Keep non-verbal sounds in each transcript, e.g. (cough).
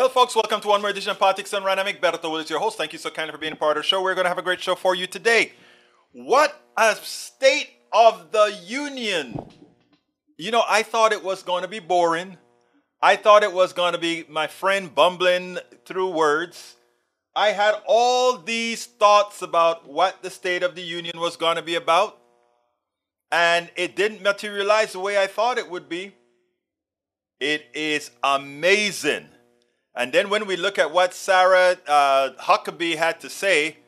Well, folks, welcome to one more edition of Politics Done Right. Egberto Willies is your host. Thank you so kindly for being a part of the show. We're going to have a great show for you today. What a state of the union! You know, I thought it was going to be boring. I thought it was going to be my friend bumbling through words. I had all these thoughts about what the State of the Union was going to be about, and it didn't materialize the way I thought it would be. It is amazing. And then when we look at what Sarah uh, Huckabee had to say,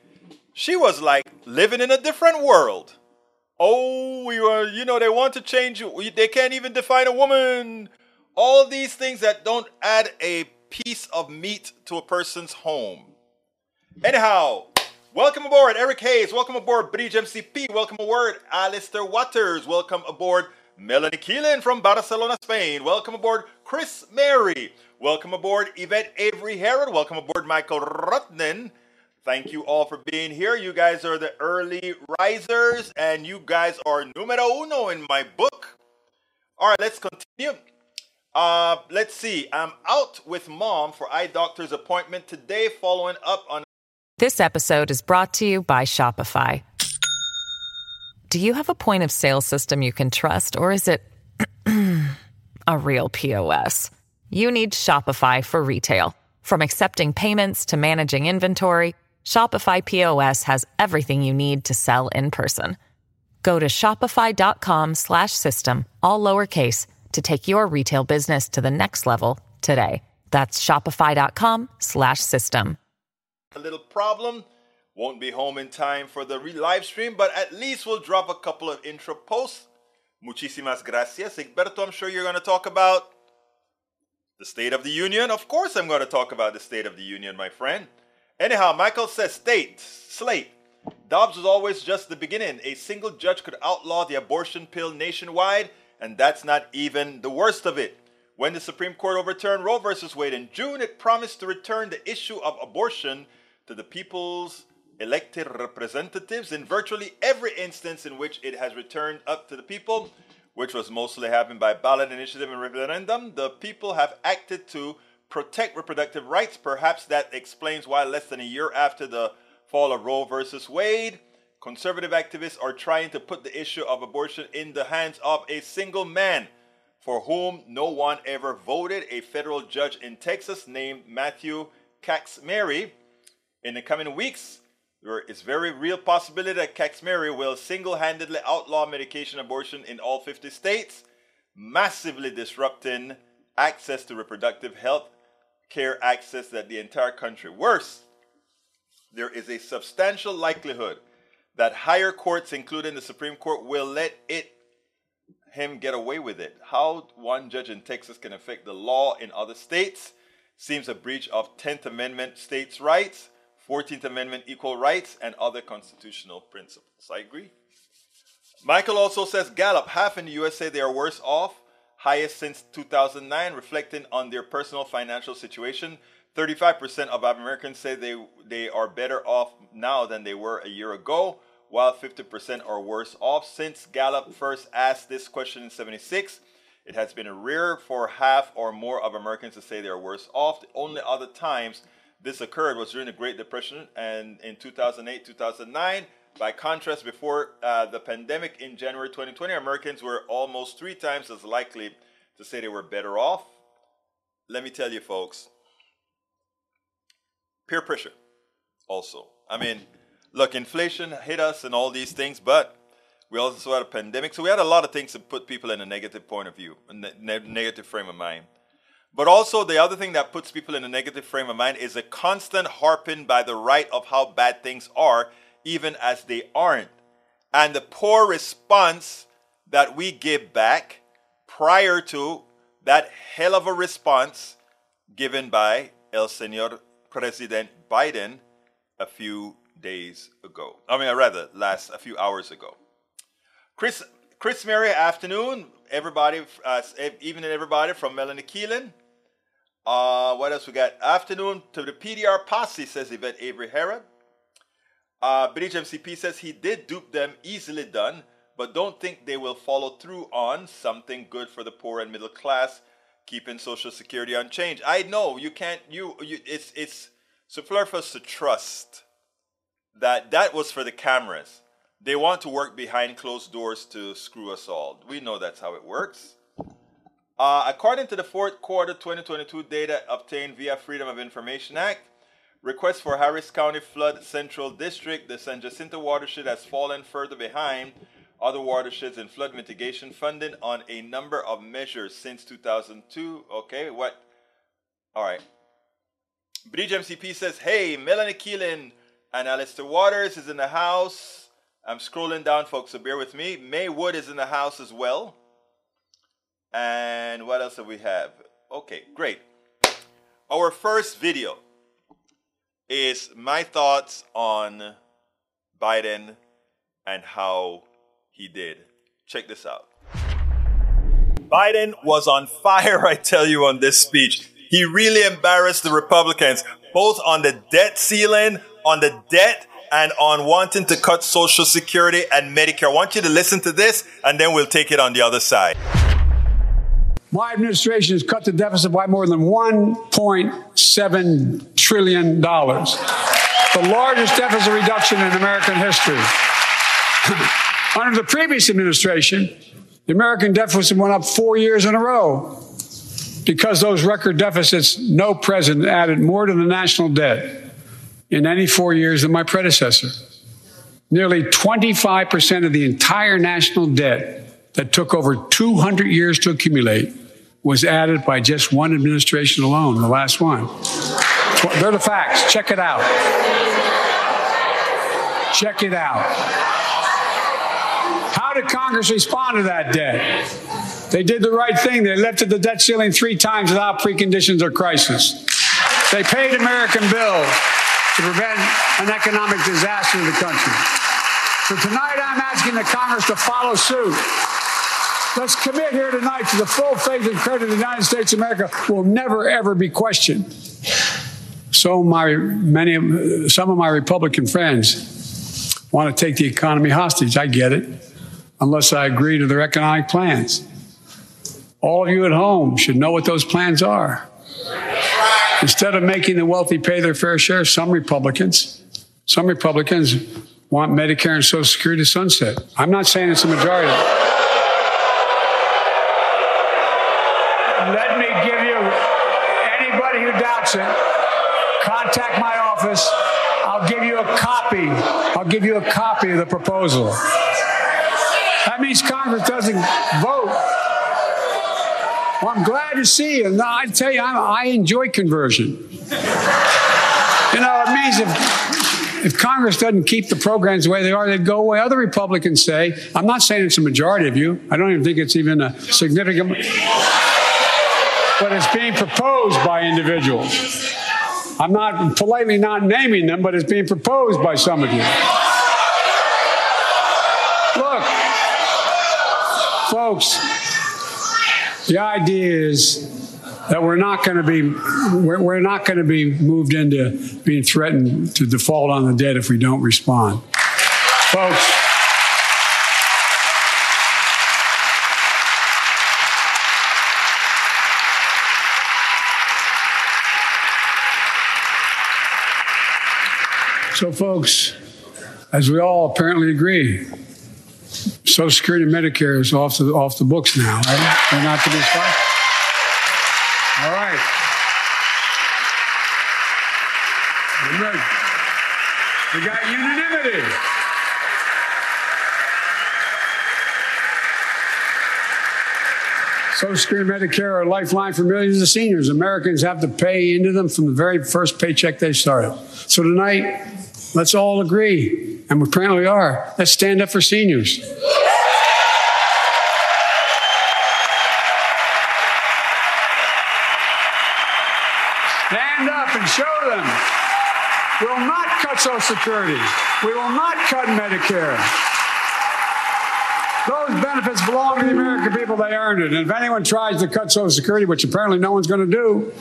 she was like living in a different world. Oh, we were, you know, they want to change, they can't even define a woman. All these things that don't add a piece of meat to a person's home. Anyhow, welcome aboard Eric Hayes. Welcome aboard Bridge MCP. Welcome aboard Alistair Waters. Welcome aboard Melanie Keelan from Barcelona, Spain. Welcome aboard Chris Mary. Welcome aboard Yvette Avery Herod. Welcome aboard Michael Rutnan. Thank you all for being here. You guys are the early risers, and you guys are numero uno in my book. All right, let's continue. Uh, let's see. I'm out with mom for eye doctor's appointment today, following up on. This episode is brought to you by Shopify. Do you have a point of sale system you can trust, or is it (clears throat) a real POS? You need Shopify for retail. From accepting payments to managing inventory, Shopify POS has everything you need to sell in person. Go to shopify.com/system all lowercase to take your retail business to the next level today. That's shopify.com/system. A little problem. Won't be home in time for the re- live stream, but at least we'll drop a couple of intro posts. Muchísimas gracias. Egberto, I'm sure you're going to talk about the State of the Union? Of course, I'm going to talk about the State of the Union, my friend. Anyhow, Michael says, State, slate. Dobbs was always just the beginning. A single judge could outlaw the abortion pill nationwide, and that's not even the worst of it. When the Supreme Court overturned Roe v. Wade in June, it promised to return the issue of abortion to the people's elected representatives in virtually every instance in which it has returned up to the people which was mostly happened by ballot initiative and referendum, the people have acted to protect reproductive rights. Perhaps that explains why less than a year after the fall of Roe versus Wade, conservative activists are trying to put the issue of abortion in the hands of a single man for whom no one ever voted, a federal judge in Texas named Matthew Kacsmaryk. In the coming weeks, there is very real possibility that Kacsmaryk will single-handedly outlaw medication abortion in all 50 states, massively disrupting access to reproductive health care access that the entire country. Worse, there is a substantial likelihood that higher courts, including the Supreme Court, will let it him get away with it. How one judge in Texas can affect the law in other states seems a breach of 10th Amendment states' rights 14th Amendment equal rights, and other constitutional principles. I agree. Michael also says Gallup, half in the USA they are worse off, highest since 2009, reflecting on their personal financial situation. 35% of Americans say they, they are better off now than they were a year ago, while 50% are worse off. Since Gallup first asked this question in 76, it has been rare for half or more of Americans to say they are worse off. The only other times this occurred was during the Great Depression and in 2008, 2009. By contrast, before uh, the pandemic in January 2020, Americans were almost three times as likely to say they were better off. Let me tell you, folks, peer pressure also. I mean, look, inflation hit us and all these things, but we also had a pandemic. So we had a lot of things to put people in a negative point of view, a ne- negative frame of mind. But also, the other thing that puts people in a negative frame of mind is a constant harping by the right of how bad things are, even as they aren't. And the poor response that we give back prior to that hell of a response given by El Senor President Biden a few days ago. I mean, rather, last a few hours ago. Chris, Chris Mary, afternoon, everybody, uh, evening, everybody from Melanie Keelan. Uh, what else we got? Afternoon to the PDR posse, says Yvette Avery Herod. Uh, British MCP says he did dupe them, easily done, but don't think they will follow through on something good for the poor and middle class. keeping Social Security unchanged. I know you can't. You, you it's it's superfluous to trust that that was for the cameras. They want to work behind closed doors to screw us all. We know that's how it works. Uh, according to the fourth quarter 2022 data obtained via Freedom of Information Act, requests for Harris County Flood Control District, the San Jacinto watershed has fallen further behind other watersheds in flood mitigation funding on a number of measures since 2002. Okay, what? All right. Bridge MCP says, hey, Melanie Keelan and Alistair Waters is in the house. I'm scrolling down, folks, so bear with me. May Wood is in the house as well. And what else do we have? Okay, great. Our first video is my thoughts on Biden and how he did. Check this out. Biden was on fire, (laughs) I tell you, on this speech. He really embarrassed the Republicans, both on the debt ceiling, on the debt, and on wanting to cut Social Security and Medicare. I want you to listen to this, and then we'll take it on the other side. My administration has cut the deficit by more than $1.7 trillion, the largest deficit reduction in American history. (laughs) Under the previous administration, the American deficit went up four years in a row. Because those record deficits, no president added more to the national debt in any four years than my predecessor. Nearly 25% of the entire national debt that took over 200 years to accumulate was added by just one administration alone, the last one. They're the facts. Check it out. Check it out. How did Congress respond to that debt? They did the right thing. They lifted the debt ceiling three times without preconditions or crisis. They paid American bills to prevent an economic disaster in the country. So tonight I'm asking the Congress to follow suit. Let's commit here tonight to the full faith and credit of the United States of America will never ever be questioned. So my many some of my Republican friends want to take the economy hostage. I get it unless I agree to their economic plans. All of you at home should know what those plans are. Instead of making the wealthy pay their fair share, some Republicans, some Republicans want Medicare and Social Security to sunset. I'm not saying it's a majority. Let me give you contact my office. I'll give you a copy. I'll give you a copy of the proposal. That means Congress doesn't vote. Well, I'm glad to see you. No, I tell you, I'm, i enjoy conversion. You know, it means if, if Congress doesn't keep the programs the way they are, they'd go away. Other Republicans say, I'm not saying it's a majority of you. I don't even think it's even a significant, but it's being proposed by individuals. I'm not politely not naming them, but it's being proposed by some of you. Look, folks, the idea is that we're not going to be we're, we're not going to be moved into being threatened to default on the debt if we don't respond, folks. So, folks, as we all apparently agree, Social Security and Medicare is off the off the books now, right? They're not to be sponsored. All right. We got unanimity. Social Security and Medicare are a lifeline for millions of seniors. Americans have to pay into them from the very first paycheck they started. So tonight, let's all agree, and we apparently are, let's stand up for seniors. Stand up and show them. We will not cut Social Security. We will not cut Medicare. Those benefits belong to the American people. They earned it. And if anyone tries to cut Social Security, which apparently no one's going to do,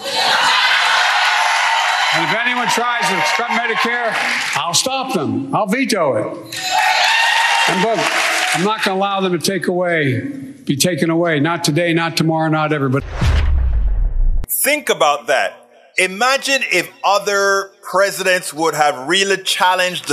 and if anyone tries to cut Medicare, I'll stop them. I'll veto it. And I'm not going to allow them to take away, be taken away. Not today, not tomorrow, not ever. But Think about that. Imagine if other presidents would have really challenged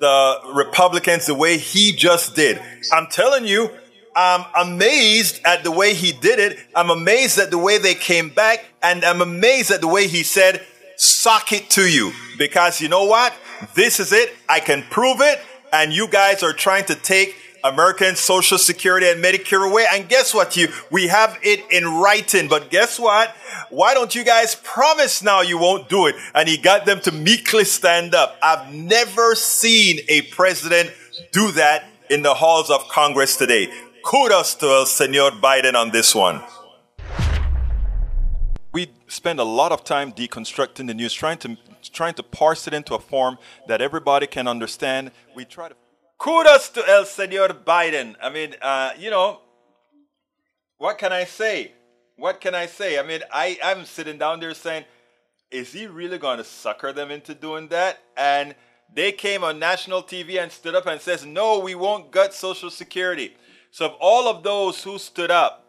the Republicans the way he just did. I'm telling you, I'm amazed at the way he did it. I'm amazed at the way they came back. And I'm amazed at the way he said, sock it to you. Because you know what? This is it. I can prove it. And you guys are trying to take American Social Security and Medicare away. And guess what? You, we have it in writing. But guess what? Why don't you guys promise now you won't do it? And he got them to meekly stand up. I've never seen a president do that in the halls of Congress today. Kudos to El Senor Biden on this one. We spend a lot of time deconstructing the news, trying to trying to parse it into a form that everybody can understand. We try to kudos to El Senor Biden. I mean, uh, you know, what can I say? What can I say? I mean, I, I'm sitting down there saying, is he really going to sucker them into doing that? And they came on national TV and stood up and says, no, we won't gut Social Security. So of all of those who stood up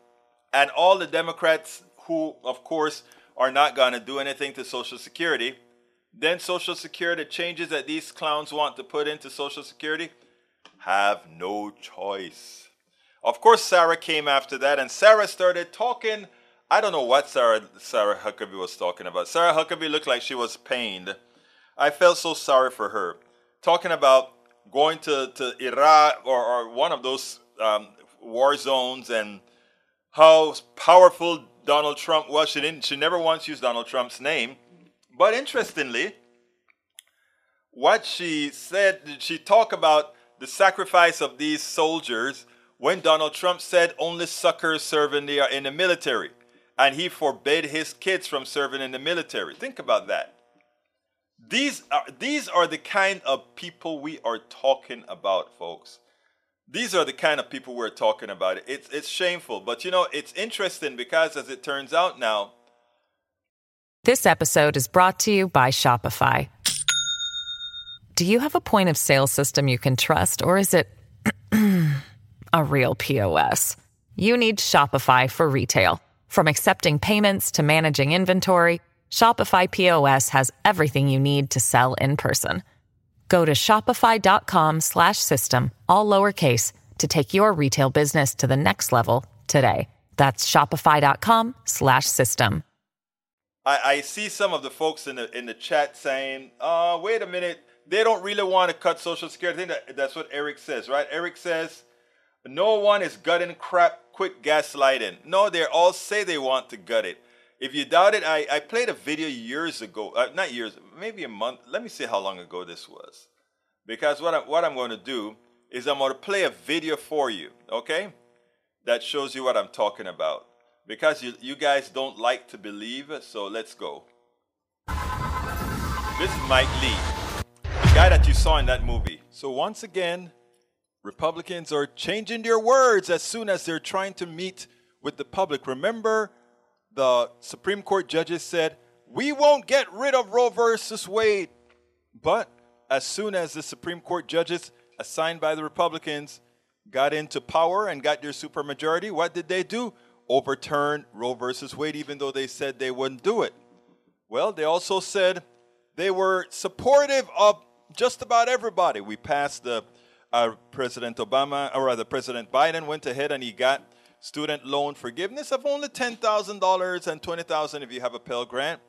and all the Democrats who, of course, are not going to do anything to Social Security, then Social Security changes that these clowns want to put into Social Security have no choice. Of course, Sarah came after that, and Sarah started talking. I don't know what Sarah Sarah Huckabee was talking about. Sarah Huckabee looked like she was pained. I felt so sorry for her. Talking about going to, to Iraq or, or one of those um, war zones and how powerful Donald Trump Well, She didn't. She never once used Donald Trump's name. But interestingly, what she said, she talked about the sacrifice of these soldiers when Donald Trump said only suckers serve in the, in the military and he forbade his kids from serving in the military. Think about that. These are, these are the kind of people we are talking about, folks. These are the kind of people we're talking about. It's, it's shameful, but you know, it's interesting because as it turns out now, this episode is brought to you by Shopify. Do you have a point of sale system you can trust, or is it (clears throat) a real POS? You need Shopify for retail. From accepting payments to managing inventory, Shopify POS has everything you need to sell in person. Go to shopify.com slash system, all lowercase to take your retail business to the next level today. That's shopify.com slash system. I, I see some of the folks in the in the chat saying, "Uh, wait a minute." they don't really want to cut Social Security. I think that, that's what Eric says, right? Eric says, no one is gutting crap, quit gaslighting. No, they all say they want to gut it. If you doubt it, I, I played a video years ago, uh, not years, maybe a month. Let me see how long ago this was. Because what, I, what I'm going to do is I'm going to play a video for you, okay? That shows you what I'm talking about. Because you, you guys don't like to believe, so let's go. This is Mike Lee the guy that you saw in that movie. So once again, Republicans are changing their words as soon as they're trying to meet with the public. Remember, the Supreme Court judges said, We won't get rid of Roe versus Wade. But as soon as the Supreme Court judges assigned by the Republicans got into power and got their supermajority, what did they do? Overturn Roe versus Wade, even though they said they wouldn't do it. Well, they also said they were supportive of just about everybody. We passed the uh, President Obama, or rather President Biden went ahead and he got student loan forgiveness of only $10,000 and $20,000 if you have a Pell Grant.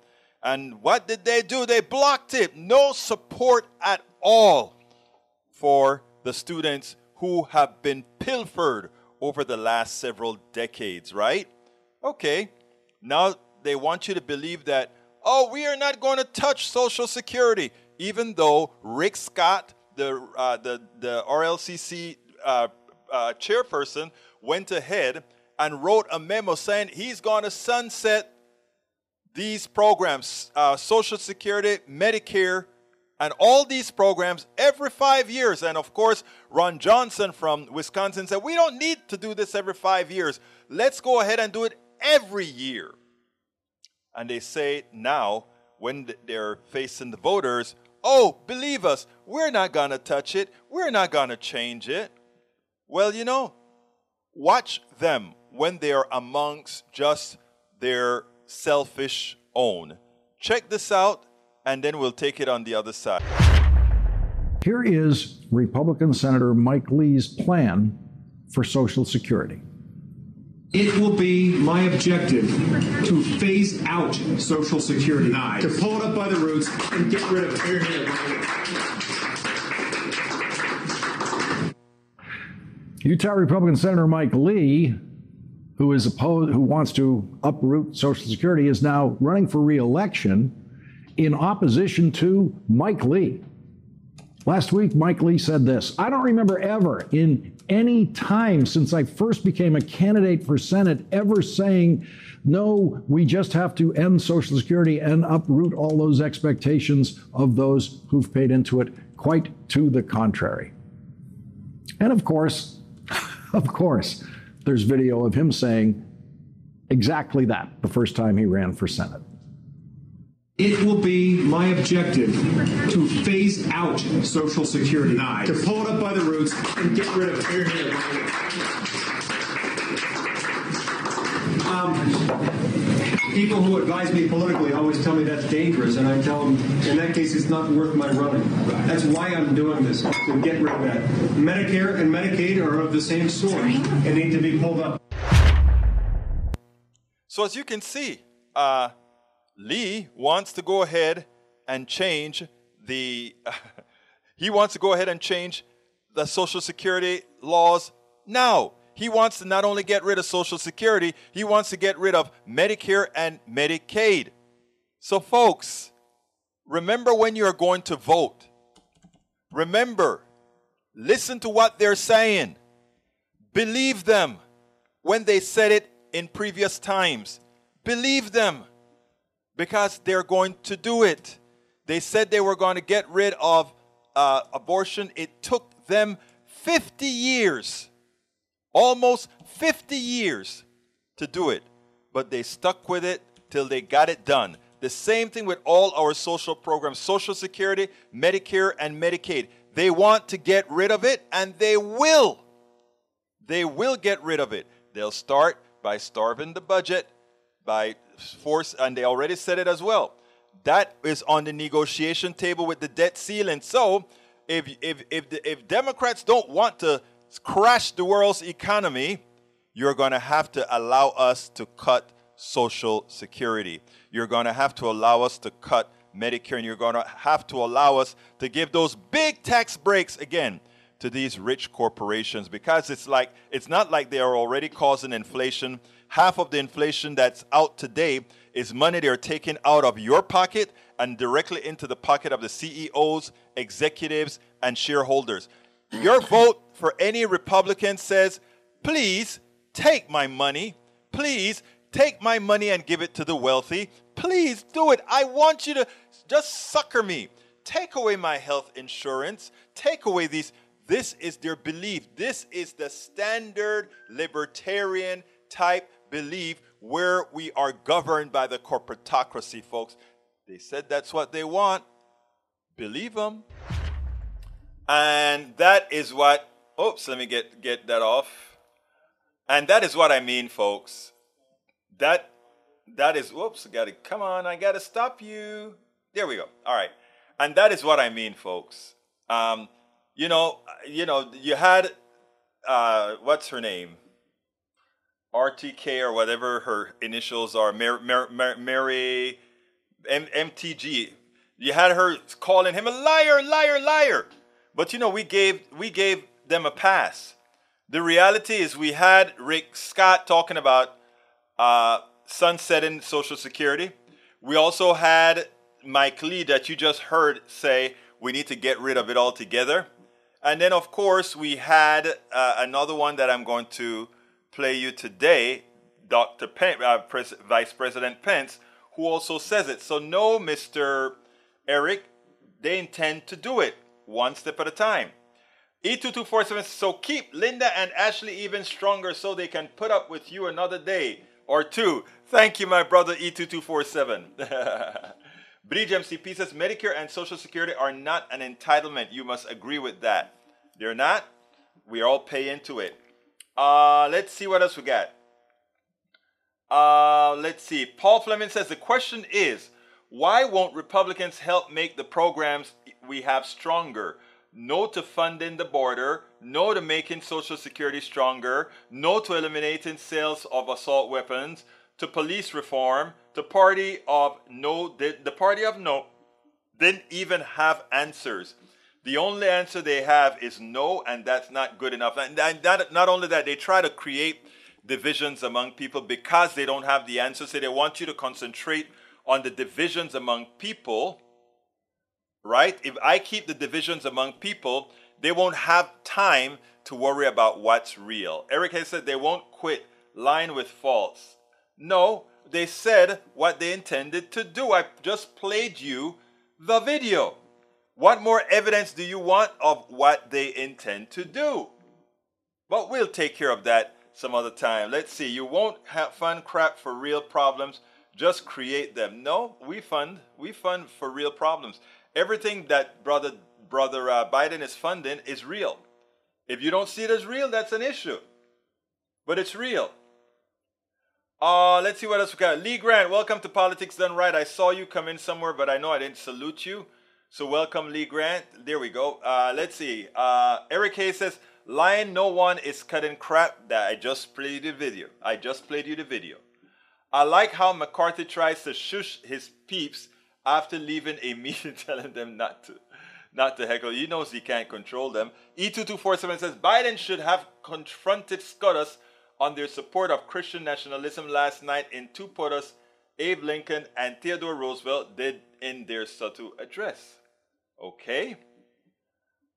And what did they do? They blocked it. No support at all for the students who have been pilfered over the last several decades, right? Okay, now they want you to believe that, oh, we are not going to touch Social Security even though Rick Scott, the, uh, the, the RLCC uh, uh, chairperson, went ahead and wrote a memo saying he's going to sunset these programs, uh, Social Security, Medicare, and all these programs every five years. And of course, Ron Johnson from Wisconsin said, We don't need to do this every five years. Let's go ahead and do it every year. And they say now, when they're facing the voters, oh, believe us, we're not going to touch it, we're not going to change it. Well, you know, watch them when they are amongst just their selfish own. Check this out, and then we'll take it on the other side. Here is Republican Senator Mike Lee's plan for Social Security. It will be my objective to phase out Social Security, to pull it up by the roots and get rid of it. Utah Republican Senator Mike Lee, who is opposed, who wants to uproot Social Security, is now running for re-election in opposition to Mike Lee. Last week, Mike Lee said this I don't remember ever in any time since I first became a candidate for Senate ever saying, no, we just have to end Social Security and uproot all those expectations of those who've paid into it. Quite to the contrary. And of course, (laughs) of course, there's video of him saying exactly that the first time he ran for Senate. It will be my objective to phase out Social Security, to pull it up by the roots and get rid of it. Here, here. Um, people who advise me politically always tell me that's dangerous, and I tell them, in that case, it's not worth my running. That's why I'm doing this, to get rid of that. Medicare and Medicaid are of the same sort and need to be pulled up. So, as you can see, uh, Lee wants to go ahead and change the. (laughs) he wants to go ahead and change the Social Security laws now. He wants to not only get rid of Social Security, he wants to get rid of Medicare and Medicaid. So, folks, remember when you're going to vote. Remember, listen to what they're saying. Believe them when they said it in previous times. Believe them because they're going to do it. They said they were going to get rid of uh, abortion. It took them 50 years almost 50 years to do it, but they stuck with it till they got it done. The same thing with all our social programs Social Security, Medicare, and Medicaid. They want to get rid of it, and they will. They will get rid of it. They'll start by starving the budget, by force, and they already said it as well. That is on the negotiation table with the debt ceiling. So, if if if, the, if Democrats don't want to crash the world's economy, you're going to have to allow us to cut Social Security. You're going to have to allow us to cut Medicare, and you're going to have to allow us to give those big tax breaks again to these rich corporations because it's like it's not like they are already causing inflation. Half of the inflation that's out today is money they're taking out of your pocket and directly into the pocket of the CEOs, executives, and shareholders. Your vote for any Republican says, please take my money. Please take my money and give it to the wealthy. Please do it. I want you to just sucker me. Take away my health insurance. Take away these. This is their belief. This is the standard libertarian type belief where we are governed by the corporatocracy, folks. They said that's what they want. Believe them. And that is what, oops, let me get, get that off. And that is what I mean, folks. That, that is, whoops, I got to, come on, I got to stop you. There we go. All right. And that is what I mean, folks. Um, you know, you know, you had, uh, what's her name? RTK or whatever her initials are, Mary, Mary, Mary M- MTG. You had her calling him a liar, liar, liar. But you know, we gave we gave them a pass. The reality is, we had Rick Scott talking about uh, sunsetting Social Security. We also had Mike Lee that you just heard say we need to get rid of it altogether. And then, of course, we had uh, another one that I'm going to play you today, Dr. Uh, Pres- Vice President Pence, who also says it. So, no, Mr. Eric, they intend to do it one step at a time. E2247 so keep Linda and Ashley even stronger so they can put up with you another day or two. Thank you, my brother E2247. (laughs) Bridge MCP says Medicare and Social Security are not an entitlement. You must agree with that. They're not. We all pay into it. Uh, let's see what else we got. Uh, let's see. Paul Fleming says the question is why won't Republicans help make the programs we have stronger? No to funding the border, no to making Social Security stronger, no to eliminating sales of assault weapons, to police reform, to party of no, the, the party of no didn't even have answers. The only answer they have is no, and that's not good enough. And not, not only that, they try to create divisions among people because they don't have the answer. So they want you to concentrate on the divisions among people, right? If I keep the divisions among people, they won't have time to worry about what's real. Eric has said they won't quit lying with false. No, they said what they intended to do. I just played you the video. What more evidence do you want of what they intend to do? But we'll take care of that some other time. Let's see. You won't have fund crap for real problems. Just create them. No, we fund. We fund for real problems. Everything that brother brother uh, Biden is funding is real. If you don't see it as real, that's an issue. But it's real. Uh, let's see what else we got. Lee Grant, welcome to Politics Done Right. I saw you come in somewhere, but I know I didn't salute you. So welcome, Lee Grant. There we go. Uh, let's see. Uh, Eric Hayes says, Lion, no one is cutting crap. That I just played you the video. I just played you the video. I like how McCarthy tries to shush his peeps after leaving a meeting (laughs) telling them not to not to heckle. He knows he can't control them. E2247 says Biden should have confronted SCOTUS on their support of Christian nationalism last night in two POTUS Abe Lincoln and Theodore Roosevelt did in their subtle address. Okay.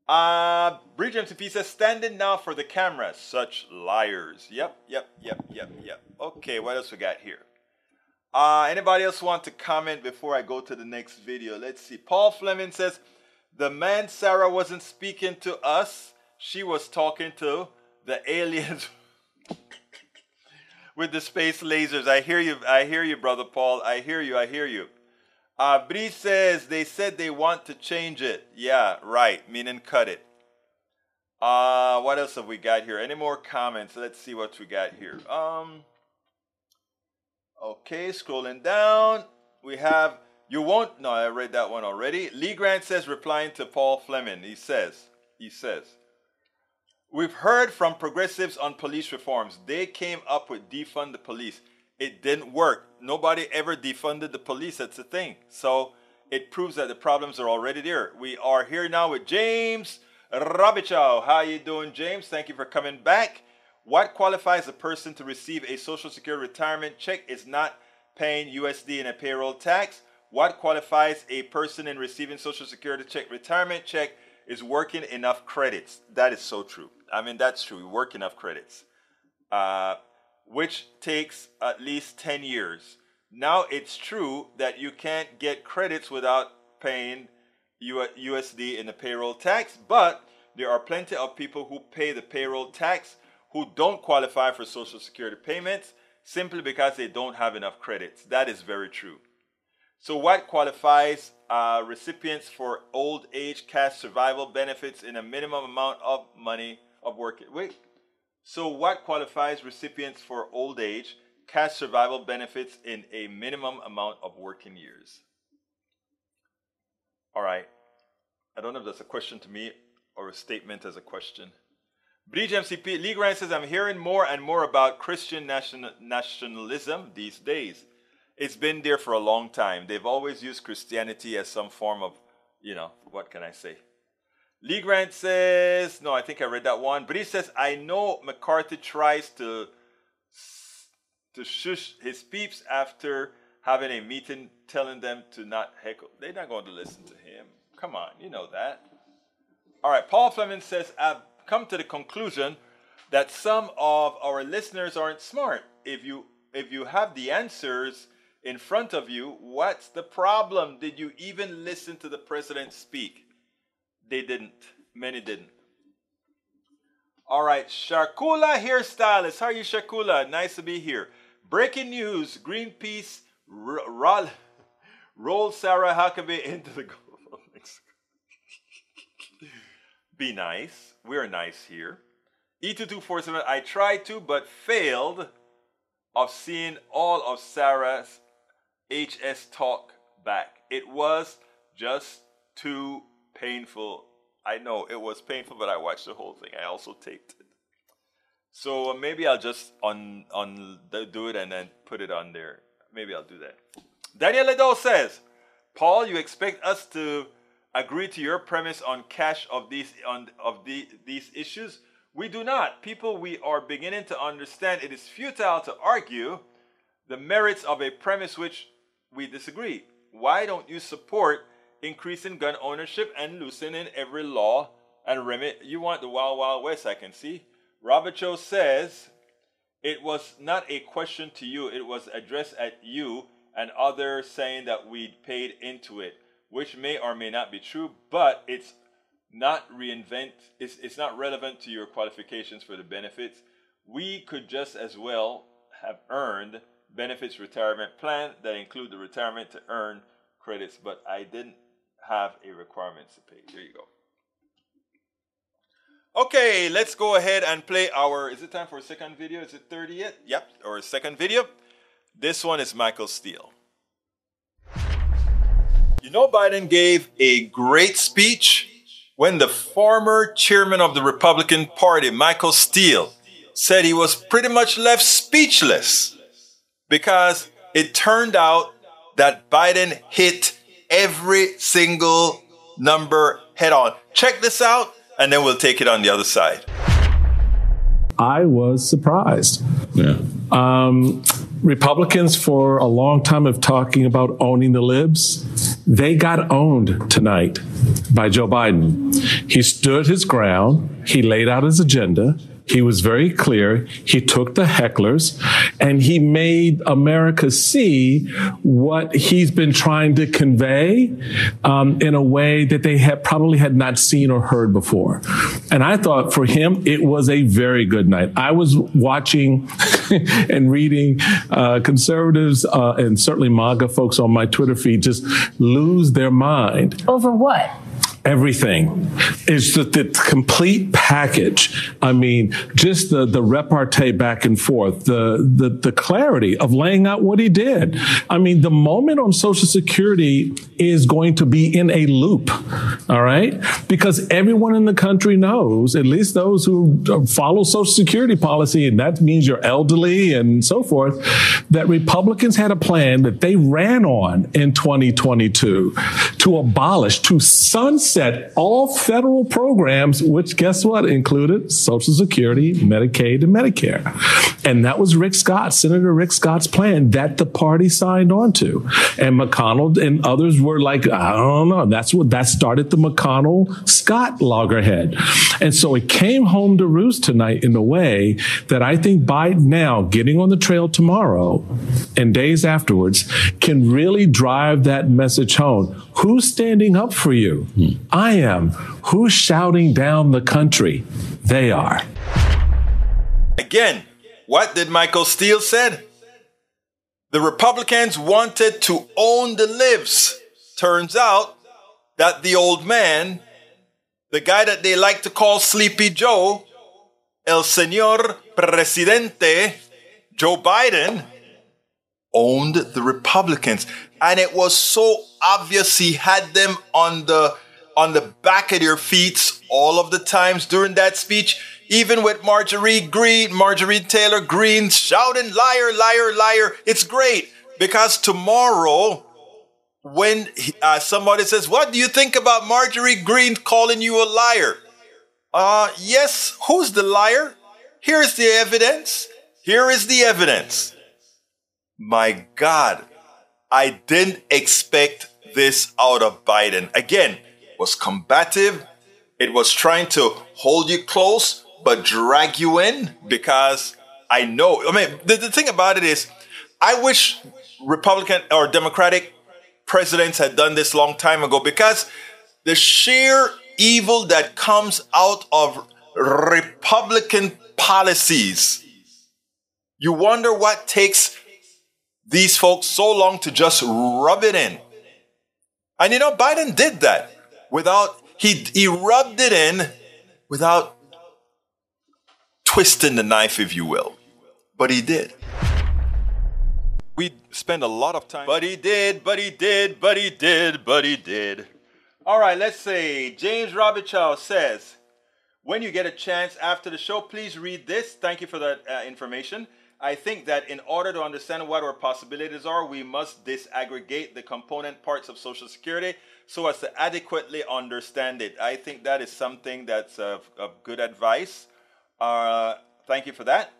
Uh, Bridge MCP says, standing now for the camera, such liars. Yep, yep, yep, yep, yep. Okay, what else we got here? Uh, anybody else want to comment before I go to the next video? Let's see. Paul Fleming says, the man Sarah wasn't speaking to us. She was talking to the aliens (laughs) with the space lasers. I hear you. I hear you, brother Paul. I hear you. I hear you. Uh, Bree says they said they want to change it. Yeah, right. Meaning cut it. Uh, what else have we got here? Any more comments? Let's see what we got here. Um. Okay, scrolling down, we have you won't. No, I read that one already. Lee Grant says, replying to Paul Fleming, he says, he says, we've heard from progressives on police reforms. They came up with defund the police. It didn't work. Nobody ever defunded the police. That's the thing. So it proves that the problems are already there. We are here now with James Rabichow. How you doing, James? Thank you for coming back. What qualifies a person to receive a Social Security retirement check is not paying USD in a payroll tax. What qualifies a person in receiving Social Security check, retirement check, is working enough credits. That is so true. I mean, that's true. You work enough credits. Uh, which takes at least 10 years. Now it's true that you can't get credits without paying USD in the payroll tax, but there are plenty of people who pay the payroll tax who don't qualify for Social Security payments simply because they don't have enough credits. That is very true. So, what qualifies uh, recipients for old age cash survival benefits in a minimum amount of money of work? Wait, so, what qualifies recipients for old age cash survival benefits in a minimum amount of working years? All right. I don't know if that's a question to me or a statement as a question. Bridge MCP, Lee Grant says, I'm hearing more and more about Christian national, nationalism these days. It's been there for a long time. They've always used Christianity as some form of, you know, what can I say? Lee Grant says, no, I think I read that one, but he says, I know McCarthy tries to to shush his peeps after having a meeting telling them to not heckle. They're not going to listen to him. Come on, you know that. All right, Paul Fleming says, I've come to the conclusion that some of our listeners aren't smart. If you if you have the answers in front of you, what's the problem? Did you even listen to the president speak? They didn't. Many didn't. All right, Sharkula hairstylist. How are you, Sharkula? Nice to be here. Breaking news: Greenpeace roll, roll Sarah Huckabee (laughs) into the Gulf of Mexico. be nice. We're nice here. E2247. I tried to, but failed of seeing all of Sarah's HS talk back. It was just too painful. I know it was painful, but I watched the whole thing. I also taped it. So uh, maybe I'll just on on do it and then put it on there. Maybe I'll do that. Daniel Ledo says, Paul, you expect us to agree to your premise on cash of these on of the, these issues? We do not. People, we are beginning to understand it is futile to argue the merits of a premise which we disagree. Why don't you support increasing gun ownership and loosening every law and remit? You want the Wild Wild West, I can see. Robert Cho says, It was not a question to you, it was addressed at you and others saying that we'd paid into it, which may or may not be true, but it's not reinvent it's, it's not relevant to your qualifications for the benefits. We could just as well have earned benefits retirement plan that include the retirement to earn credits but i didn't have a requirement to pay. There you go. Okay let's go ahead and play our is it time for a second video? Is it 30 yet? Yep or a second video. This one is michael steele you know biden gave a great speech when the former chairman of the Republican Party, Michael Steele, said he was pretty much left speechless because it turned out that Biden hit every single number head on. Check this out, and then we'll take it on the other side. I was surprised. Yeah. Um, Republicans for a long time have talking about owning the libs. They got owned tonight by Joe Biden. He stood his ground. He laid out his agenda. He was very clear. He took the hecklers and he made America see what he's been trying to convey um, in a way that they had probably had not seen or heard before. And I thought for him, it was a very good night. I was watching (laughs) (laughs) and reading uh, conservatives uh, and certainly MAGA folks on my Twitter feed just lose their mind. Over what? Everything. It's the, the, complete package. I mean, just the, the repartee back and forth, the, the, the clarity of laying out what he did. I mean, the moment on Social Security is going to be in a loop. All right. Because everyone in the country knows, at least those who follow Social Security policy, and that means you're elderly and so forth, that Republicans had a plan that they ran on in 2022 to abolish, to sunset Set all federal programs, which guess what included Social Security, Medicaid, and Medicare. And that was Rick Scott, Senator Rick Scott's plan that the party signed on to. And McConnell and others were like, I don't know. That's what that started the McConnell Scott loggerhead. And so it came home to roost tonight in a way that I think Biden now getting on the trail tomorrow and days afterwards can really drive that message home. Who's standing up for you? Hmm. I am. Who's shouting down the country? They are. Again, what did Michael Steele said? The Republicans wanted to own the libs. Turns out that the old man, the guy that they like to call Sleepy Joe, El Señor Presidente, Joe Biden, owned the Republicans. And it was so obvious he had them on the on the back of their feet all of the times during that speech, even with Marjorie Greene, Marjorie Taylor Greene shouting, liar, liar, liar. It's great because tomorrow, when uh, somebody says, What do you think about Marjorie Greene calling you a liar? Uh, yes, who's the liar? Here's the evidence. Here is the evidence. My God, I didn't expect this out of Biden. Again, was combative. It was trying to hold you close, but drag you in because I know. I mean, the, the thing about it is, I wish Republican or Democratic presidents had done this long time ago because the sheer evil that comes out of Republican policies. You wonder what takes these folks so long to just rub it in. And you know, Biden did that without, he, he rubbed it in without twisting the knife, if you will. But he did. we spend a lot of time. But he did, but he did, but he did, but he did. All right, let's say James Robichow says, when you get a chance after the show, please read this. Thank you for that uh, information. I think that in order to understand what our possibilities are, we must disaggregate the component parts of Social Security so as to adequately understand it. I think that is something that's of, of good advice. Uh, thank you for that.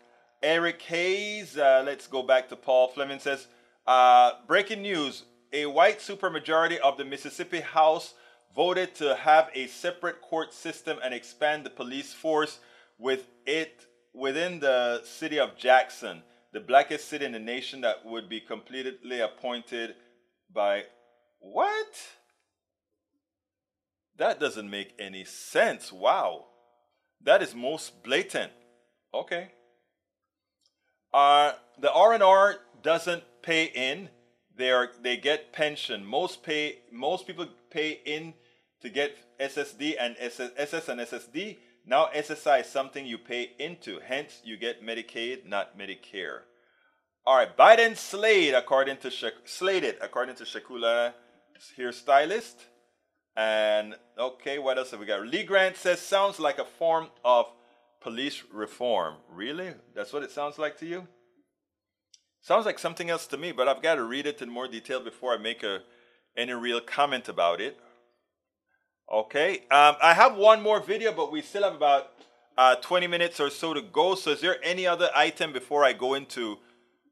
Eric Hayes, uh, let's go back to Paul Fleming says, uh, breaking news, a white supermajority of the Mississippi House voted to have a separate court system and expand the police force with it within the city of Jackson, the blackest city in the nation that would be completely appointed by what? That doesn't make any sense. Wow. That is most blatant. Okay. Uh, the R&R doesn't pay in. They are they get pension. Most pay most people pay in to get SSD and SS, SS and SSD. Now SSI is something you pay into. Hence you get Medicaid, not Medicare. All right, Biden slayed according to Shak- slated according to Shakula hairstylist. And okay, what else have we got? Lee Grant says sounds like a form of police reform. Really? That's what it sounds like to you? Sounds like something else to me, but I've got to read it in more detail before I make a any real comment about it. Okay, um, I have one more video, but we still have about uh, 20 minutes or so to go. So, is there any other item before I go into?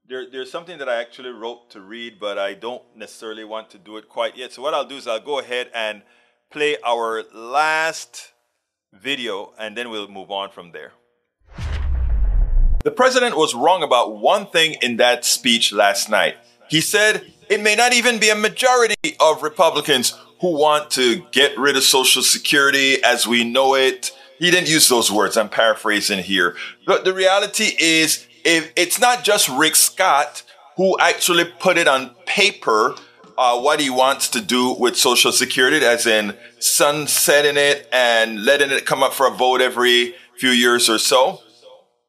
There, there's something that I actually wrote to read, but I don't necessarily want to do it quite yet. So, what I'll do is I'll go ahead and play our last video, and then we'll move on from there. The president was wrong about one thing in that speech last night. He said it may not even be a majority of Republicans who want to get rid of Social Security as we know it. He didn't use those words. I'm paraphrasing here. But the reality is, if it's not just Rick Scott who actually put it on paper uh, what he wants to do with Social Security, as in sunsetting it and letting it come up for a vote every few years or so.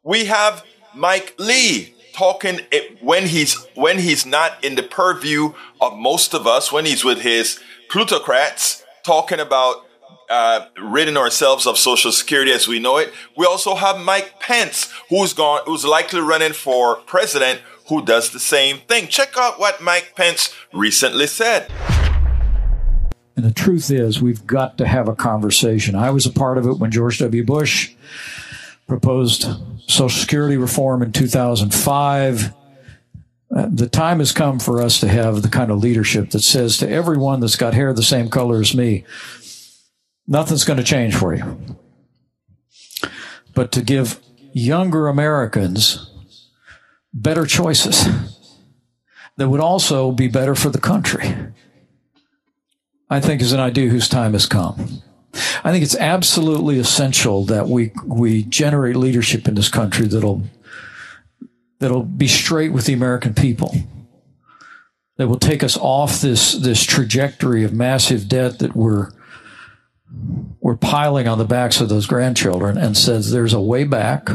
We have Mike Lee talking it, when he's when he's not in the purview of most of us, when he's with his plutocrats, talking about uh, ridding ourselves of Social Security as we know it. We also have Mike Pence, who's gone, who's likely running for president, who does the same thing. Check out what Mike Pence recently said. And the truth is, we've got to have a conversation. I was a part of it when George W. Bush proposed Social Security reform in 2005. Uh, the time has come for us to have the kind of leadership that says to everyone that's got hair the same color as me, nothing's going to change for you. But to give younger Americans better choices that would also be better for the country. I think is an idea whose time has come. I think it's absolutely essential that we we generate leadership in this country that'll that'll be straight with the American people. That will take us off this this trajectory of massive debt that we're we're piling on the backs of those grandchildren and says there's a way back.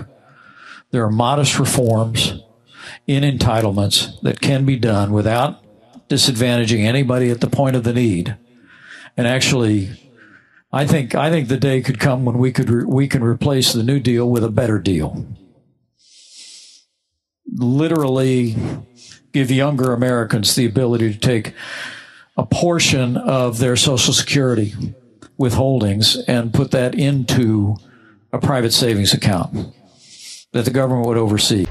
There are modest reforms in entitlements that can be done without disadvantaging anybody at the point of the need and actually I think I think the day could come when we could re- we can replace the New Deal with a better deal. Literally, give younger Americans the ability to take a portion of their Social Security withholdings and put that into a private savings account that the government would oversee.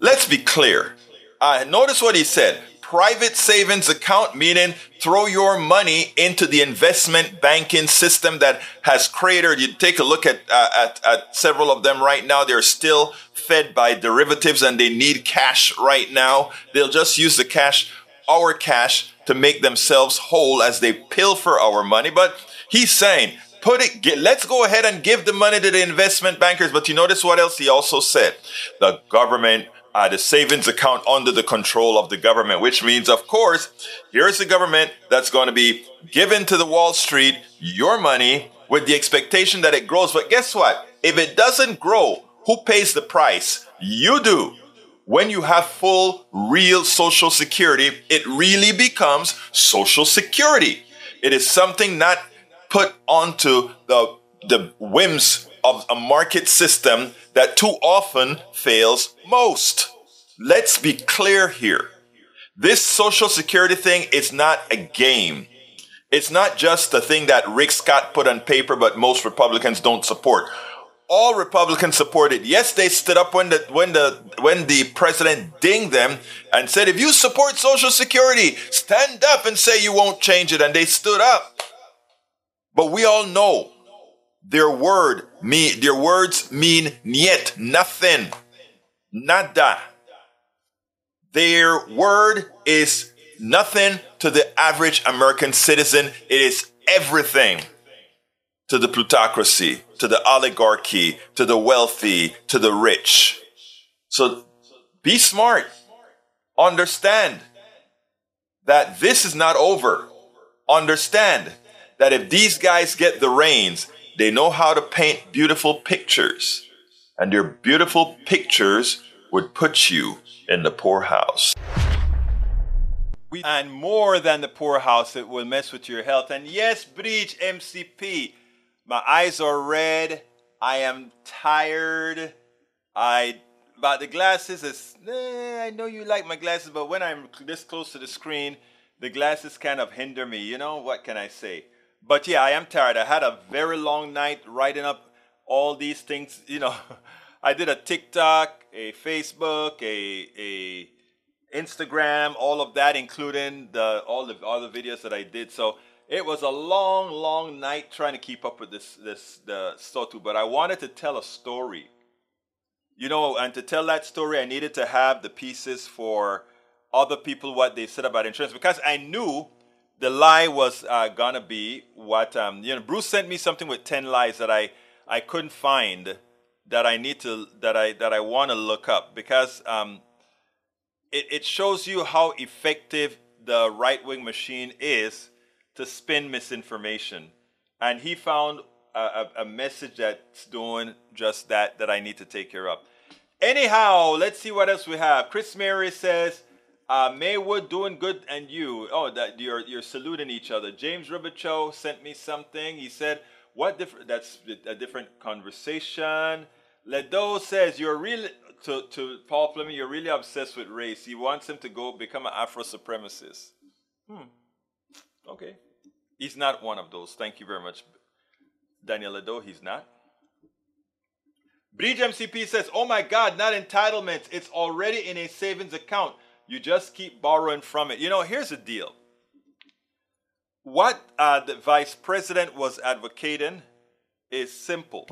Let's be clear. Uh, notice what he said private savings account, meaning throw your money into the investment banking system that has created. You take a look at, uh, at, at several of them right now. They're still fed by derivatives and they need cash right now. They'll just use the cash, our cash, to make themselves whole as they pilfer our money. But he's saying, put it, get, let's go ahead and give the money to the investment bankers. But you notice what else he also said? The government uh, the savings account under the control of the government, which means, of course, here's the government that's going to be given to the Wall Street your money with the expectation that it grows. But guess what? If it doesn't grow, who pays the price? You do. When you have full, real Social Security, it really becomes Social Security. It is something not put onto the, the whims of a market system that too often fails most. Let's be clear here. This Social Security thing is not a game. It's not just the thing that Rick Scott put on paper, but most Republicans don't support. All Republicans supported. Yes, they stood up when the when the when the president dinged them and said, "If you support Social Security, stand up and say you won't change it." And they stood up. But we all know their word mean their words mean niet, nothing, nada. Their word is nothing to the average American citizen. It is everything to the plutocracy, to the oligarchy, to the wealthy, to the rich. So be smart. Understand that this is not over. Understand that if these guys get the reins, they know how to paint beautiful pictures. And their beautiful pictures would put you in the poorhouse. And more than the poorhouse, it will mess with your health. And yes, Bridge MCP, my eyes are red. I am tired. I about the glasses is eh, I know you like my glasses, but when I'm this close to the screen, the glasses kind of hinder me. You know what can I say? But yeah, I am tired. I had a very long night writing up all these things. (laughs) You know, I did a TikTok, a Facebook, a a Instagram, all of that, including the all the other videos that I did. So it was a long, long night trying to keep up with this this the Sotu. But I wanted to tell a story. You know, and to tell that story, I needed to have the pieces for other people what they said about insurance because I knew the lie was uh, gonna be what um, you know. Bruce sent me something with ten lies that I I couldn't find that I need to that I that I want to look up because um, it, it shows you how effective the right wing machine is to spin misinformation. And he found a, a, a, message that's doing just that that I need to take care of. Anyhow, let's see what else we have. Chris Mary says, uh, Maywood doing good and you. Oh, that you're you're saluting each other. James Robichaux sent me something. He said, "What different? That's a different conversation." Ledo says, "You're really to, to Paul Fleming, you're really obsessed with race. He wants him to go become an Afro supremacist. Hmm. Okay. He's not one of those. Thank you very much, Daniel Ledo. He's not. Bridge MCP says, Oh my God, not entitlements. It's already in a savings account. You just keep borrowing from it. You know, here's the deal. What uh, the vice president was advocating is simple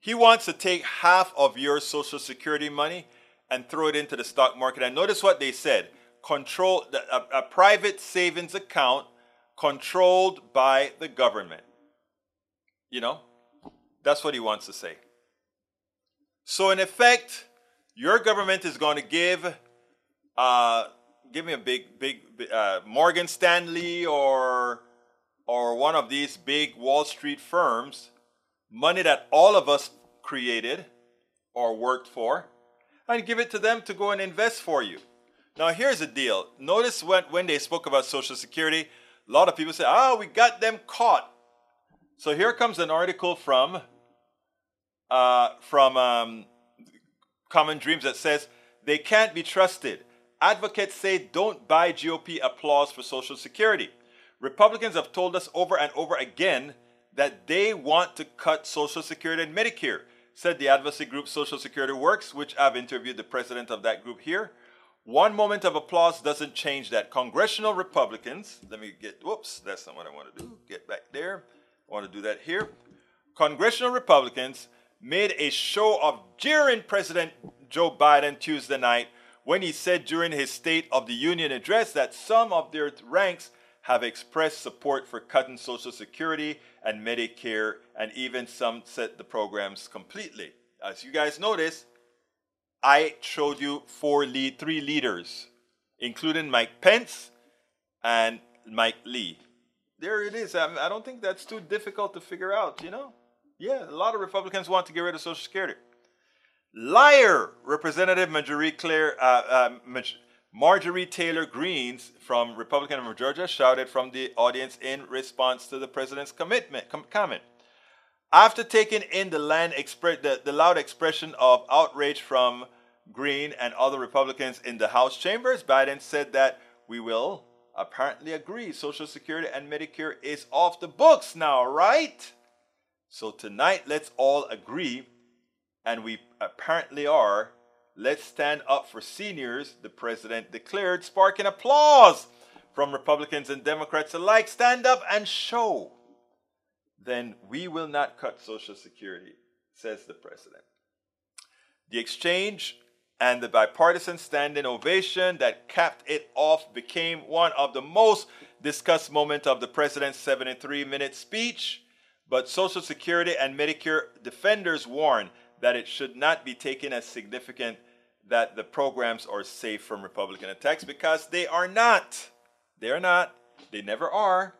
he wants to take half of your Social Security money and throw it into the stock market. And notice what they said control a, a private savings account controlled by the government. You know, that's what he wants to say. So, in effect, your government is going to give, uh, give me a big, big, uh, Morgan Stanley or, or one of these big Wall Street firms money that all of us created or worked for, and give it to them to go and invest for you. Now, here's the deal. Notice when, when they spoke about Social Security, a lot of people say, oh, we got them caught. So here comes an article from, uh, from um, Common Dreams that says, they can't be trusted. Advocates say don't buy GOP applause for Social Security. Republicans have told us over and over again that they want to cut Social Security and Medicare, said the advocacy group Social Security Works, which I've interviewed the president of that group here. One moment of applause doesn't change that. Congressional Republicans, let me get, whoops, that's not what I want to do. Get back there. I want to do that here. Congressional Republicans made a show of jeering President Joe Biden Tuesday night when he said during his State of the Union address that some of their ranks have expressed support for cutting Social Security and Medicare, and even some set the programs completely. As you guys notice, I showed you four lead, three leaders, including Mike Pence and Mike Lee. There it is. I, I don't think that's too difficult to figure out, you know? Yeah, a lot of Republicans want to get rid of Social Security. Liar! Representative Marjorie, Claire, uh, uh, Marjorie Taylor Greens from Republican of Georgia shouted from the audience in response to the president's commitment, com- comment. After taking in the, expre- the, the loud expression of outrage from Greene and other Republicans in the House chambers, Biden said that we will apparently agree Social Security and Medicare is off the books now, right? So tonight, let's all agree, and we apparently are. Let's stand up for seniors, the president declared, sparking applause from Republicans and Democrats alike. Stand up and show. Then we will not cut Social Security, says the president. The exchange and the bipartisan standing ovation that capped it off became one of the most discussed moments of the president's 73 minute speech. But Social Security and Medicare defenders warn that it should not be taken as significant that the programs are safe from Republican attacks because they are not. They are not. They never are.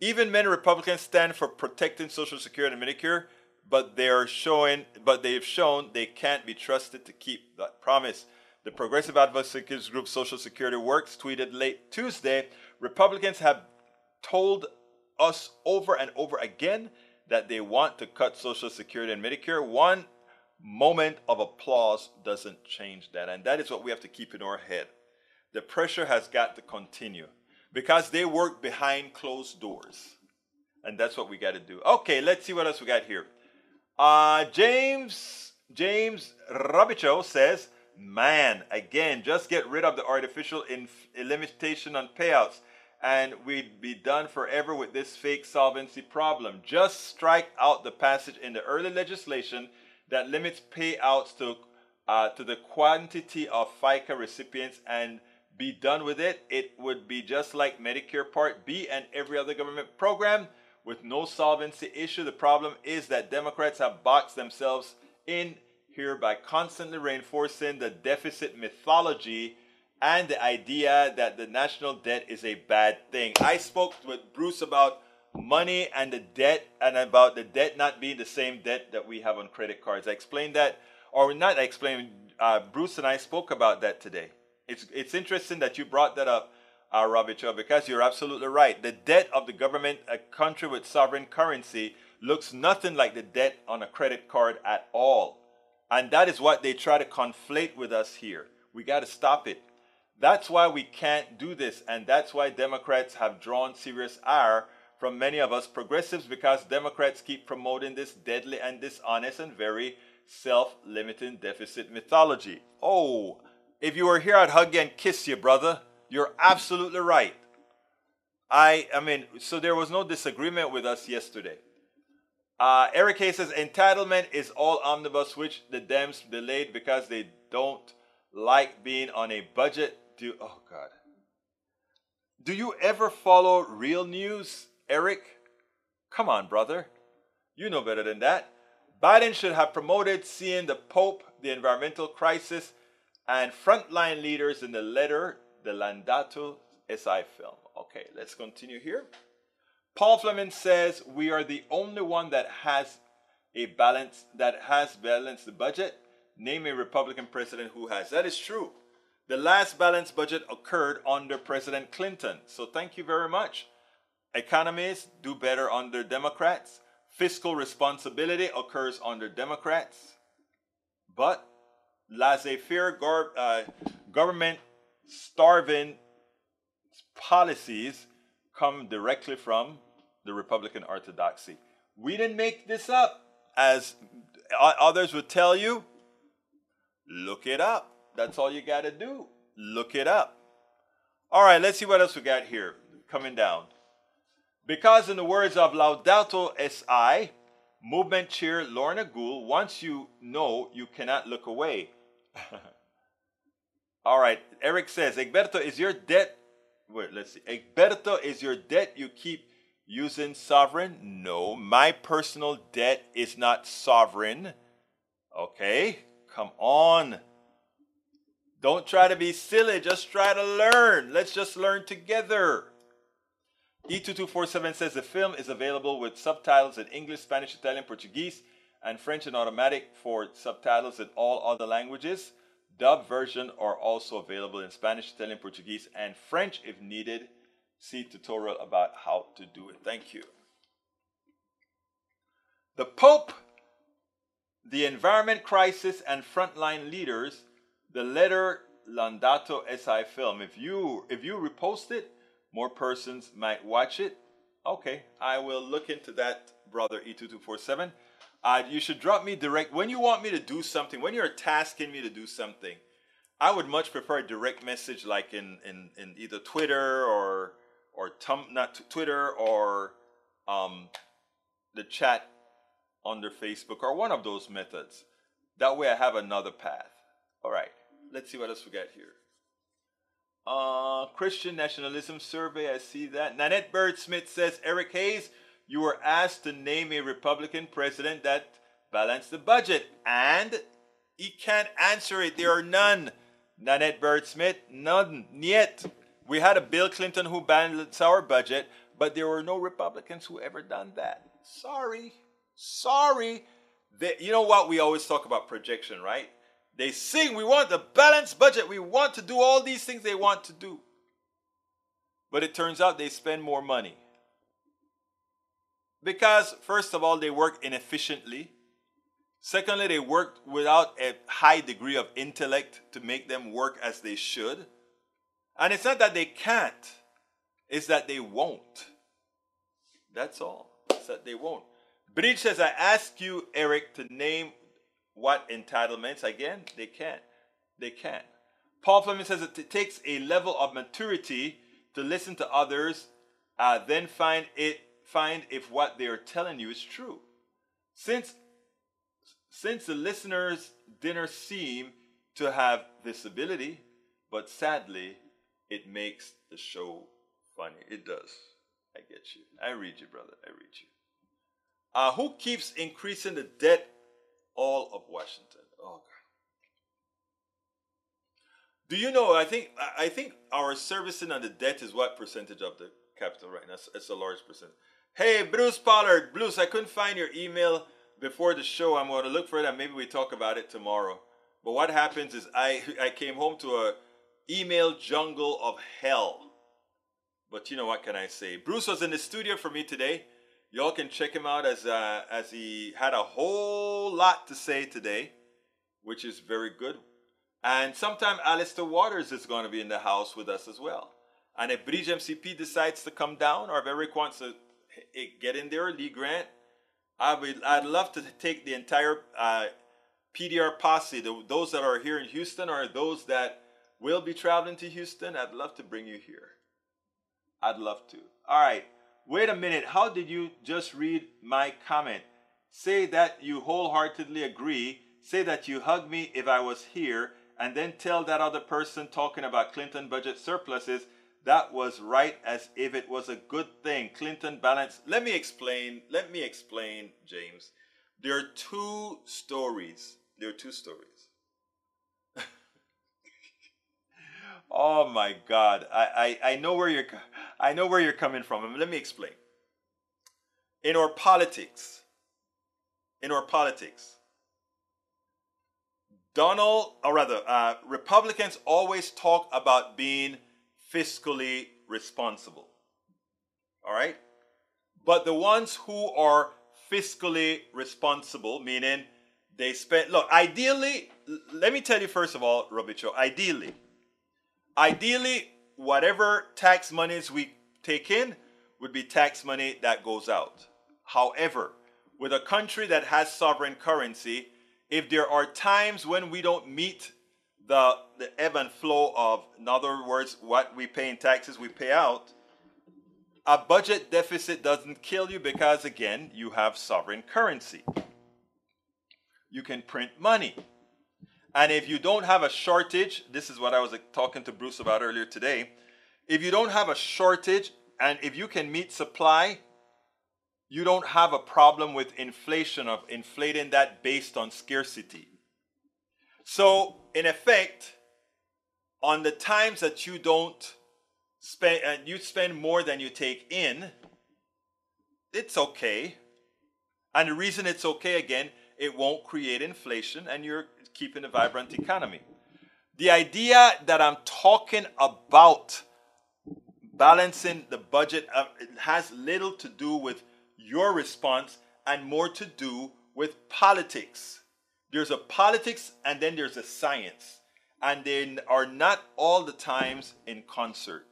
Even many Republicans stand for protecting Social Security and Medicare but they are showing, but they've shown they can't be trusted to keep that promise. The Progressive Advocacy Group Social Security Works tweeted late Tuesday Republicans have told us over and over again that they want to cut Social Security and Medicare. One moment of applause doesn't change that. And that is what we have to keep in our head. The pressure has got to continue because they work behind closed doors. And that's what we got to do. Okay, let's see what else we got here. Uh, James James Robichaux says, "Man, again, just get rid of the artificial inf- limitation on payouts, and we'd be done forever with this fake solvency problem. Just strike out the passage in the early legislation that limits payouts to uh, to the quantity of FICA recipients and." Be done with it. It would be just like Medicare Part B and every other government program with no solvency issue. The problem is that Democrats have boxed themselves in here by constantly reinforcing the deficit mythology and the idea that the national debt is a bad thing. I spoke with Bruce about money and the debt and about the debt not being the same debt that we have on credit cards. I explained that, or not I explained, uh, Bruce and I spoke about that today. It's, it's interesting that you brought that up uh, Robichaux, because you're absolutely right. The debt of the government, a country with sovereign currency, looks nothing like the debt on a credit card at all. And that is what they try to conflate with us here. We got to stop it. That's why we can't do this. And that's why Democrats have drawn serious ire from many of us progressives because Democrats keep promoting this deadly and dishonest and very self limiting deficit mythology. Oh, if you were here, I'd hug you and kiss you, brother. You're absolutely right. I, I mean, so there was no disagreement with us yesterday. Uh, Eric Hayes says entitlement is all omnibus, which the Dems delayed because they don't like being on a budget. Do oh God. Do you ever follow real news, Eric? Come on, brother. You know better than that. Biden should have promoted seeing the Pope, the environmental crisis, and frontline leaders in the letter the Laudato Si film. Okay, let's continue here. Paul Fleming says we are the only one that has a balance that has balanced the budget. Name a Republican president who has. That is true. The last balanced budget occurred under President Clinton. So thank you very much. Economies do better under Democrats. Fiscal responsibility occurs under Democrats. But laissez faire uh, government starving policies come directly from the Republican orthodoxy. We didn't make this up, as others would tell you. Look it up. That's all you got to do. Look it up. All right, let's see what else we got here coming down. Because, in the words of Laudato Si, movement chair Lorna Gold, once you know, you cannot look away. (laughs) All right. Eric says, Egberto, is your debt. Wait, let's see. Egberto, is your debt you keep using sovereign? No, my personal debt is not sovereign. Okay, come on. Don't try to be silly. Just try to learn. Let's just learn together. E2247 says the film is available with subtitles in English, Spanish, Italian, Portuguese, and French and automatic for subtitles in all other languages. Dub version are also available in Spanish, Italian, Portuguese, and French if needed. See tutorial about how to do it. Thank you. The Pope, the environment crisis, and frontline leaders. The letter Laudato Si film. If you if you repost it, more persons might watch it. Okay, I will look into that, brother E2247. Uh, you should drop me direct when you want me to do something. When you're tasking me to do something, I would much prefer a direct message, like in in, in either Twitter or or tum, not Twitter or um, the chat under Facebook or one of those methods. That way, I have another path. All right, let's see what else we got here. Uh, Christian Nationalism Survey, I see that. Nanette Bird Smith says, Eric Hayes, you were asked to name a Republican president that balanced the budget, and he can't answer it. There are none. Nanette Bird Smith, none yet. We had a Bill Clinton who balanced our budget, but there were no Republicans who ever done that. Sorry. Sorry. They, you know what? We always talk about projection, right? They sing, we want a balanced budget. We want to do all these things they want to do. But it turns out they spend more money. Because, first of all, they work inefficiently. Secondly, they work without a high degree of intellect to make them work as they should. And it's not that they can't, it's that they won't. That's all. It's that they won't. Bridge says, I ask you, Eric, to name what entitlements. Again, they can't. They can't. Paul Fleming says it takes a level of maturity to listen to others, uh, then find it find if what they are telling you is true. Since since the listeners' dinner seem to have this ability, but sadly, it makes the show funny. It does. I get you. I read you, brother. I read you. Uh, who keeps increasing the debt? All of Washington. Oh God. Do you know? I think I think our servicing on the debt is what percentage of the capital right now? It's, a large percent. Hey, Bruce Pollard, Bruce, I couldn't find your email before the show. I'm going to look for it and maybe we talk about it tomorrow. But what happens is I I came home to a email jungle of hell. But you know what can I say? Bruce was in the studio for me today. Y'all can check him out as uh, as he had a whole lot to say today, which is very good. And sometime Alistair Waters is going to be in the house with us as well. And if Bridge MCP decides to come down, or if Eric wants to get in there, Lee Grant, I would I'd love to take the entire uh, PDR posse, the, those that are here in Houston, or those that will be traveling to Houston. I'd love to bring you here. I'd love to. All right. Wait a minute. How did you just read my comment? Say that you wholeheartedly agree. Say that you hug me if I was here, and then tell that other person talking about Clinton budget surpluses that was right as if it was a good thing. Clinton balanced. Let me explain. Let me explain, James. There are two stories. There are two stories. (laughs) oh my God. I, I, I know where you're I know where you're coming from. Let me explain. In our politics, in our politics, Donald, or rather, uh, Republicans always talk about being fiscally responsible. All right? But the ones who are fiscally responsible, meaning they spend, look, ideally, let me tell you first of all, Robichaux, ideally, ideally, whatever tax monies we take in would be tax money that goes out. However, with a country that has sovereign currency, if there are times when we don't meet the, the ebb and flow of, in other words, what we pay in taxes, we pay out, a budget deficit doesn't kill you because, again, you have sovereign currency. You can print money. And if you don't have a shortage, this is what I was talking to Bruce about earlier today. If you don't have a shortage and if you can meet supply, you don't have a problem with inflation of inflating that based on scarcity. So, in effect, on the times that you don't spend, uh, you spend more than you take in, it's okay. And the reason it's okay again it won't create inflation, and you're keeping a vibrant economy. The idea that I'm talking about balancing the budget uh, has little to do with your response and more to do with politics. There's a politics and then there's a science, and they are not all the times in concert.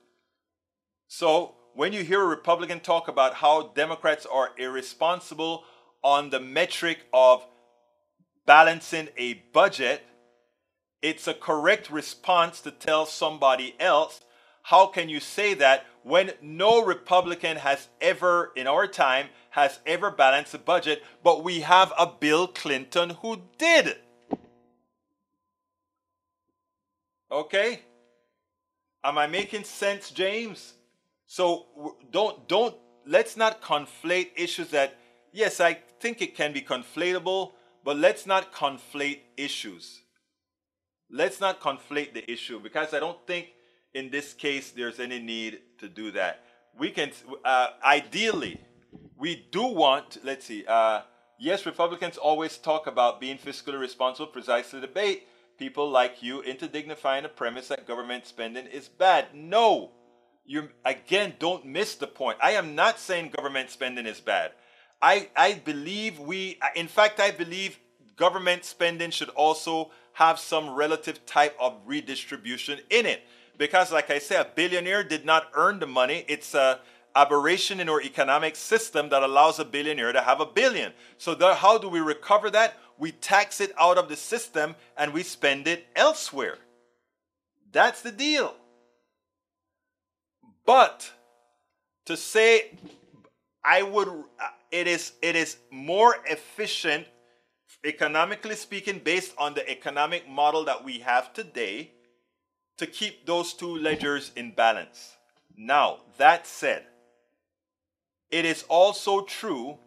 So when you hear a Republican talk about how Democrats are irresponsible on the metric of balancing a budget, it's a correct response to tell somebody else how can you say that when no Republican has ever, in our time, has ever balanced a budget, but we have a Bill Clinton who did? Okay? Am I making sense, James? So don't don't let's not conflate issues that yes, I think it can be conflatable, but let's not conflate issues. Let's not conflate the issue because I don't think in this case, there's any need to do that. We can, uh, ideally, we do want, let's see, uh, yes, Republicans always talk about being fiscally responsible, precisely debate people like you into dignifying the premise that government spending is bad. No, you again don't miss the point. I am not saying government spending is bad. I, I believe we, in fact, I believe government spending should also have some relative type of redistribution in it because, like I said, a billionaire did not earn the money. It's a aberration in our economic system that allows a billionaire to have a billion. So, the, how do we recover that? We tax it out of the system and we spend it elsewhere. That's the deal. But to say I would uh, it is it is more efficient economically speaking based on the economic model that we have today to keep those two ledgers in balance. Now, that said, it is also true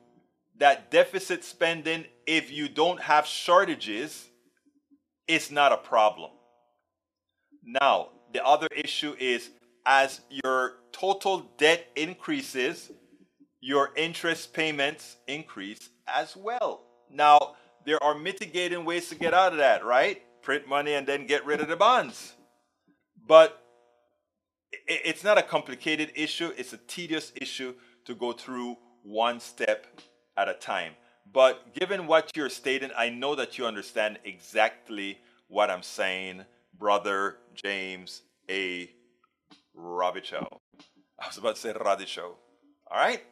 that deficit spending, if you don't have shortages, is not a problem. Now, the other issue is as your total debt increases, your interest payments increase as well. Now, there are mitigating ways to get out of that, right? Print money and then get rid of the bonds. But it's not a complicated issue, it's a tedious issue to go through one step at a time. But given what you're stating, I know that you understand exactly what I'm saying, brother James A. Robichaux. I was about to say Radicho. All right?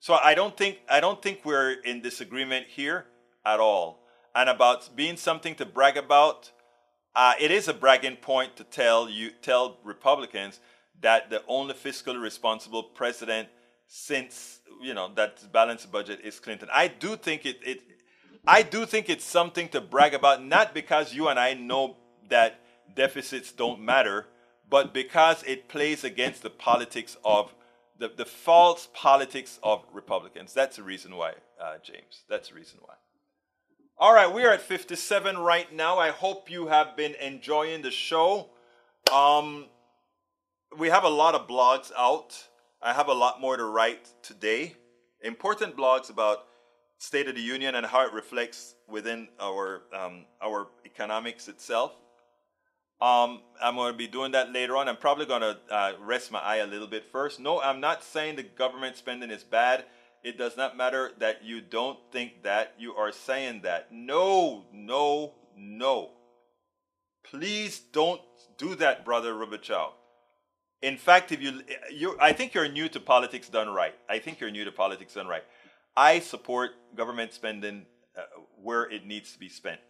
So I don't think I don't think we're in disagreement here at all. And about being something to brag about, uh, it is a bragging point to tell you tell Republicans that the only fiscally responsible president since you know that balanced budget is Clinton. I do think it, it I do think it's something to brag about, not because you and I know that deficits don't matter, but because it plays against the politics of the, the false politics of Republicans. That's the reason why, uh, James. That's the reason why. All right, we are at 57 right now. I hope you have been enjoying the show. Um, we have a lot of blogs out. I have a lot more to write today. Important blogs about State of the Union and how it reflects within our um, our economics itself. Um, I'm going to be doing that later on. I'm probably going to uh, rest my eye a little bit first. No, I'm not saying the government spending is bad. It does not matter that you don't think that. You are saying that. No, no, no. Please don't do that, brother Robichaux. In fact, if you, you, I think you're new to politics done right. I think you're new to politics done right. I support government spending uh, where it needs to be spent.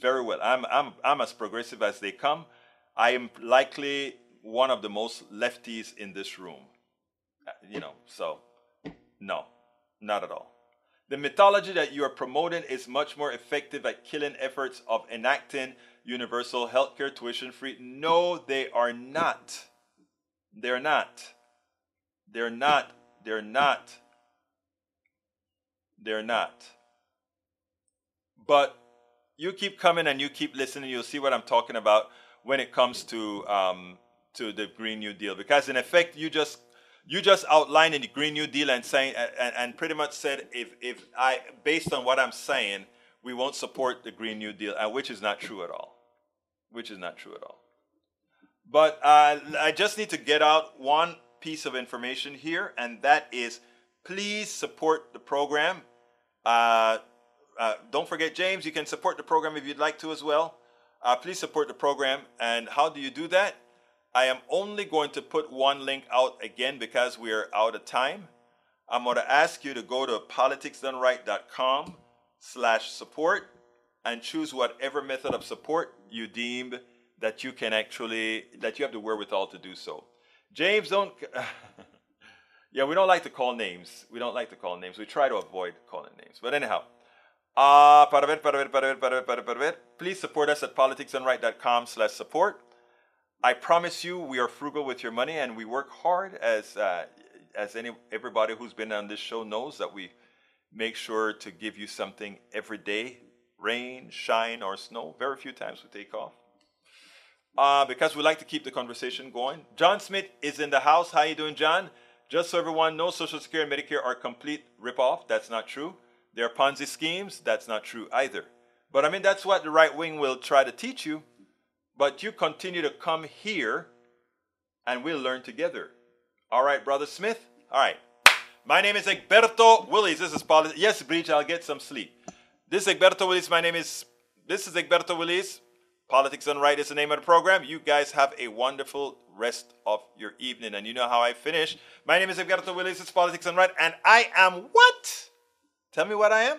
Very well. I'm, I'm, I'm as progressive as they come. I am likely one of the most lefties in this room. Uh, you know, so no, not at all. The mythology that you are promoting is much more effective at killing efforts of enacting universal healthcare tuition free. No, they are not. They're not. They're not. They're not. They're not. But you keep coming and you keep listening. You'll see what I'm talking about when it comes to um, to the Green New Deal. Because in effect, you just you just outlined in the Green New Deal and saying and, and pretty much said if if I based on what I'm saying, we won't support the Green New Deal, uh, which is not true at all. Which is not true at all. But uh, I just need to get out one piece of information here, and that is please support the program. Uh, uh, don't forget, James, you can support the program if you'd like to as well. Uh, please support the program. And how do you do that? I am only going to put one link out again because we are out of time. I'm going to ask you to go to politicsdoneright.com slash support and choose whatever method of support you deem that you can actually, that you have the wherewithal to do so. James, don't, (laughs) yeah, we don't like to call names. We don't like to call names. We try to avoid calling names. But anyhow, uh. Please support us at politicsdoneright.com slash support. I promise you, we are frugal with your money, and we work hard, as uh, as any everybody who's been on this show knows that we make sure to give you something every day, rain, shine, or snow. Very few times we take off. Uh, because we like to keep the conversation going. John Smith is in the house. How you doing, John? Just so everyone knows, Social Security and Medicare are complete ripoff. That's not true. They're Ponzi schemes. That's not true either. But I mean, that's what the right wing will try to teach you but you continue to come here and we'll learn together. All right, Brother Smith? All right. My name is Egberto Willies. This is politics. Yes, Bridge, I'll get some sleep. This is Egberto Willies. My name is, this is Egberto Willies. Politics Done Right is the name of the program. You guys have a wonderful rest of your evening. And you know how I finish. My name is Egberto Willis. It's Politics Done Right. And I am what? Tell me what I am.